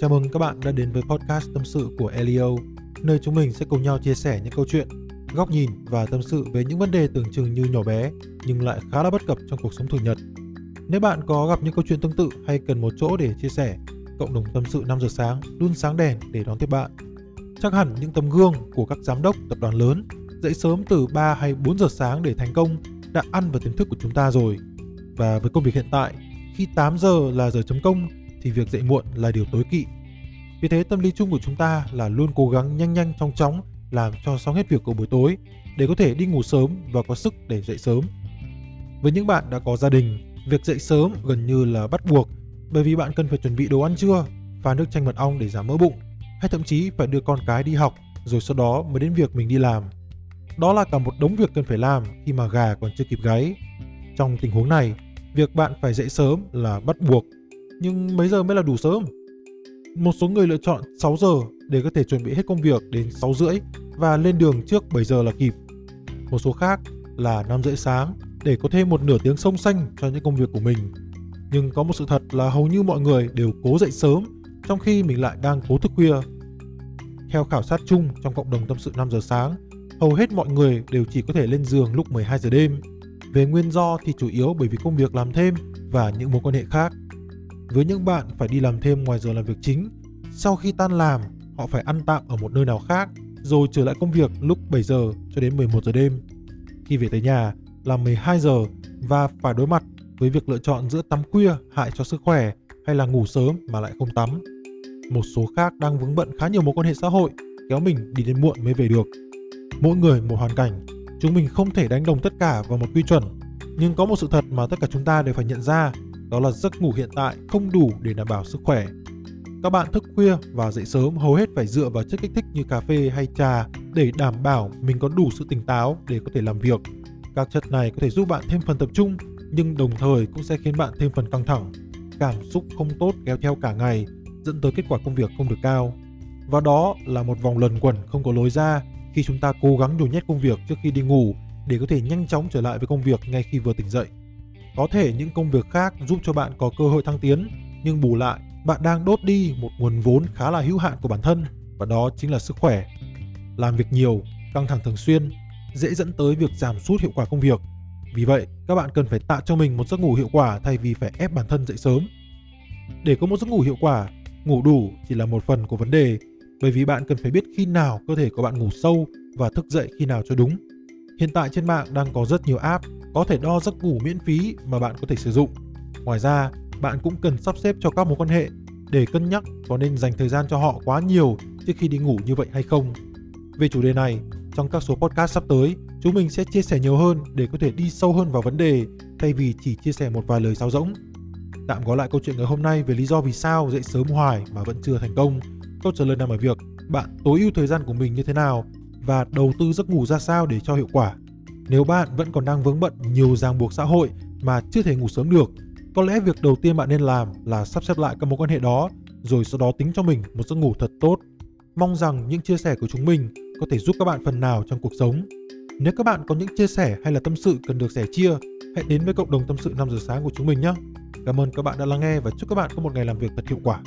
Chào mừng các bạn đã đến với podcast tâm sự của Elio, nơi chúng mình sẽ cùng nhau chia sẻ những câu chuyện, góc nhìn và tâm sự về những vấn đề tưởng chừng như nhỏ bé nhưng lại khá là bất cập trong cuộc sống thường nhật. Nếu bạn có gặp những câu chuyện tương tự hay cần một chỗ để chia sẻ, cộng đồng tâm sự 5 giờ sáng luôn sáng đèn để đón tiếp bạn. Chắc hẳn những tấm gương của các giám đốc tập đoàn lớn dậy sớm từ 3 hay 4 giờ sáng để thành công đã ăn vào tiềm thức của chúng ta rồi. Và với công việc hiện tại, khi 8 giờ là giờ chấm công thì việc dậy muộn là điều tối kỵ. Vì thế tâm lý chung của chúng ta là luôn cố gắng nhanh nhanh chóng chóng làm cho xong hết việc của buổi tối để có thể đi ngủ sớm và có sức để dậy sớm. Với những bạn đã có gia đình, việc dậy sớm gần như là bắt buộc bởi vì bạn cần phải chuẩn bị đồ ăn trưa, pha nước chanh mật ong để giảm mỡ bụng, hay thậm chí phải đưa con cái đi học rồi sau đó mới đến việc mình đi làm. Đó là cả một đống việc cần phải làm khi mà gà còn chưa kịp gáy. Trong tình huống này, việc bạn phải dậy sớm là bắt buộc. Nhưng mấy giờ mới là đủ sớm? Một số người lựa chọn 6 giờ để có thể chuẩn bị hết công việc đến 6 rưỡi và lên đường trước 7 giờ là kịp. Một số khác là 5 rưỡi sáng để có thêm một nửa tiếng sông xanh cho những công việc của mình. Nhưng có một sự thật là hầu như mọi người đều cố dậy sớm trong khi mình lại đang cố thức khuya. Theo khảo sát chung trong cộng đồng tâm sự 5 giờ sáng, hầu hết mọi người đều chỉ có thể lên giường lúc 12 giờ đêm. Về nguyên do thì chủ yếu bởi vì công việc làm thêm và những mối quan hệ khác. Với những bạn phải đi làm thêm ngoài giờ làm việc chính, sau khi tan làm, họ phải ăn tạm ở một nơi nào khác, rồi trở lại công việc lúc 7 giờ cho đến 11 giờ đêm. Khi về tới nhà là 12 giờ và phải đối mặt với việc lựa chọn giữa tắm khuya hại cho sức khỏe hay là ngủ sớm mà lại không tắm. Một số khác đang vướng bận khá nhiều mối quan hệ xã hội, kéo mình đi đến muộn mới về được. Mỗi người một hoàn cảnh, chúng mình không thể đánh đồng tất cả vào một quy chuẩn. Nhưng có một sự thật mà tất cả chúng ta đều phải nhận ra, đó là giấc ngủ hiện tại không đủ để đảm bảo sức khỏe. Các bạn thức khuya và dậy sớm hầu hết phải dựa vào chất kích thích như cà phê hay trà để đảm bảo mình có đủ sự tỉnh táo để có thể làm việc. Các chất này có thể giúp bạn thêm phần tập trung, nhưng đồng thời cũng sẽ khiến bạn thêm phần căng thẳng. Cảm xúc không tốt kéo theo cả ngày, dẫn tới kết quả công việc không được cao. Và đó là một vòng luẩn quẩn không có lối ra khi chúng ta cố gắng nhồi nhét công việc trước khi đi ngủ để có thể nhanh chóng trở lại với công việc ngay khi vừa tỉnh dậy. Có thể những công việc khác giúp cho bạn có cơ hội thăng tiến, nhưng bù lại, bạn đang đốt đi một nguồn vốn khá là hữu hạn của bản thân và đó chính là sức khỏe. Làm việc nhiều, căng thẳng thường xuyên dễ dẫn tới việc giảm sút hiệu quả công việc. Vì vậy, các bạn cần phải tạo cho mình một giấc ngủ hiệu quả thay vì phải ép bản thân dậy sớm. Để có một giấc ngủ hiệu quả, ngủ đủ chỉ là một phần của vấn đề bởi vì bạn cần phải biết khi nào cơ thể của bạn ngủ sâu và thức dậy khi nào cho đúng. Hiện tại trên mạng đang có rất nhiều app có thể đo giấc ngủ miễn phí mà bạn có thể sử dụng. Ngoài ra, bạn cũng cần sắp xếp cho các mối quan hệ để cân nhắc có nên dành thời gian cho họ quá nhiều trước khi đi ngủ như vậy hay không. Về chủ đề này, trong các số podcast sắp tới, chúng mình sẽ chia sẻ nhiều hơn để có thể đi sâu hơn vào vấn đề thay vì chỉ chia sẻ một vài lời sáo rỗng. Tạm gói lại câu chuyện ngày hôm nay về lý do vì sao dậy sớm hoài mà vẫn chưa thành công Câu trả lời nằm ở việc bạn tối ưu thời gian của mình như thế nào và đầu tư giấc ngủ ra sao để cho hiệu quả. Nếu bạn vẫn còn đang vướng bận nhiều ràng buộc xã hội mà chưa thể ngủ sớm được, có lẽ việc đầu tiên bạn nên làm là sắp xếp lại các mối quan hệ đó rồi sau đó tính cho mình một giấc ngủ thật tốt. Mong rằng những chia sẻ của chúng mình có thể giúp các bạn phần nào trong cuộc sống. Nếu các bạn có những chia sẻ hay là tâm sự cần được sẻ chia, hãy đến với cộng đồng tâm sự 5 giờ sáng của chúng mình nhé. Cảm ơn các bạn đã lắng nghe và chúc các bạn có một ngày làm việc thật hiệu quả.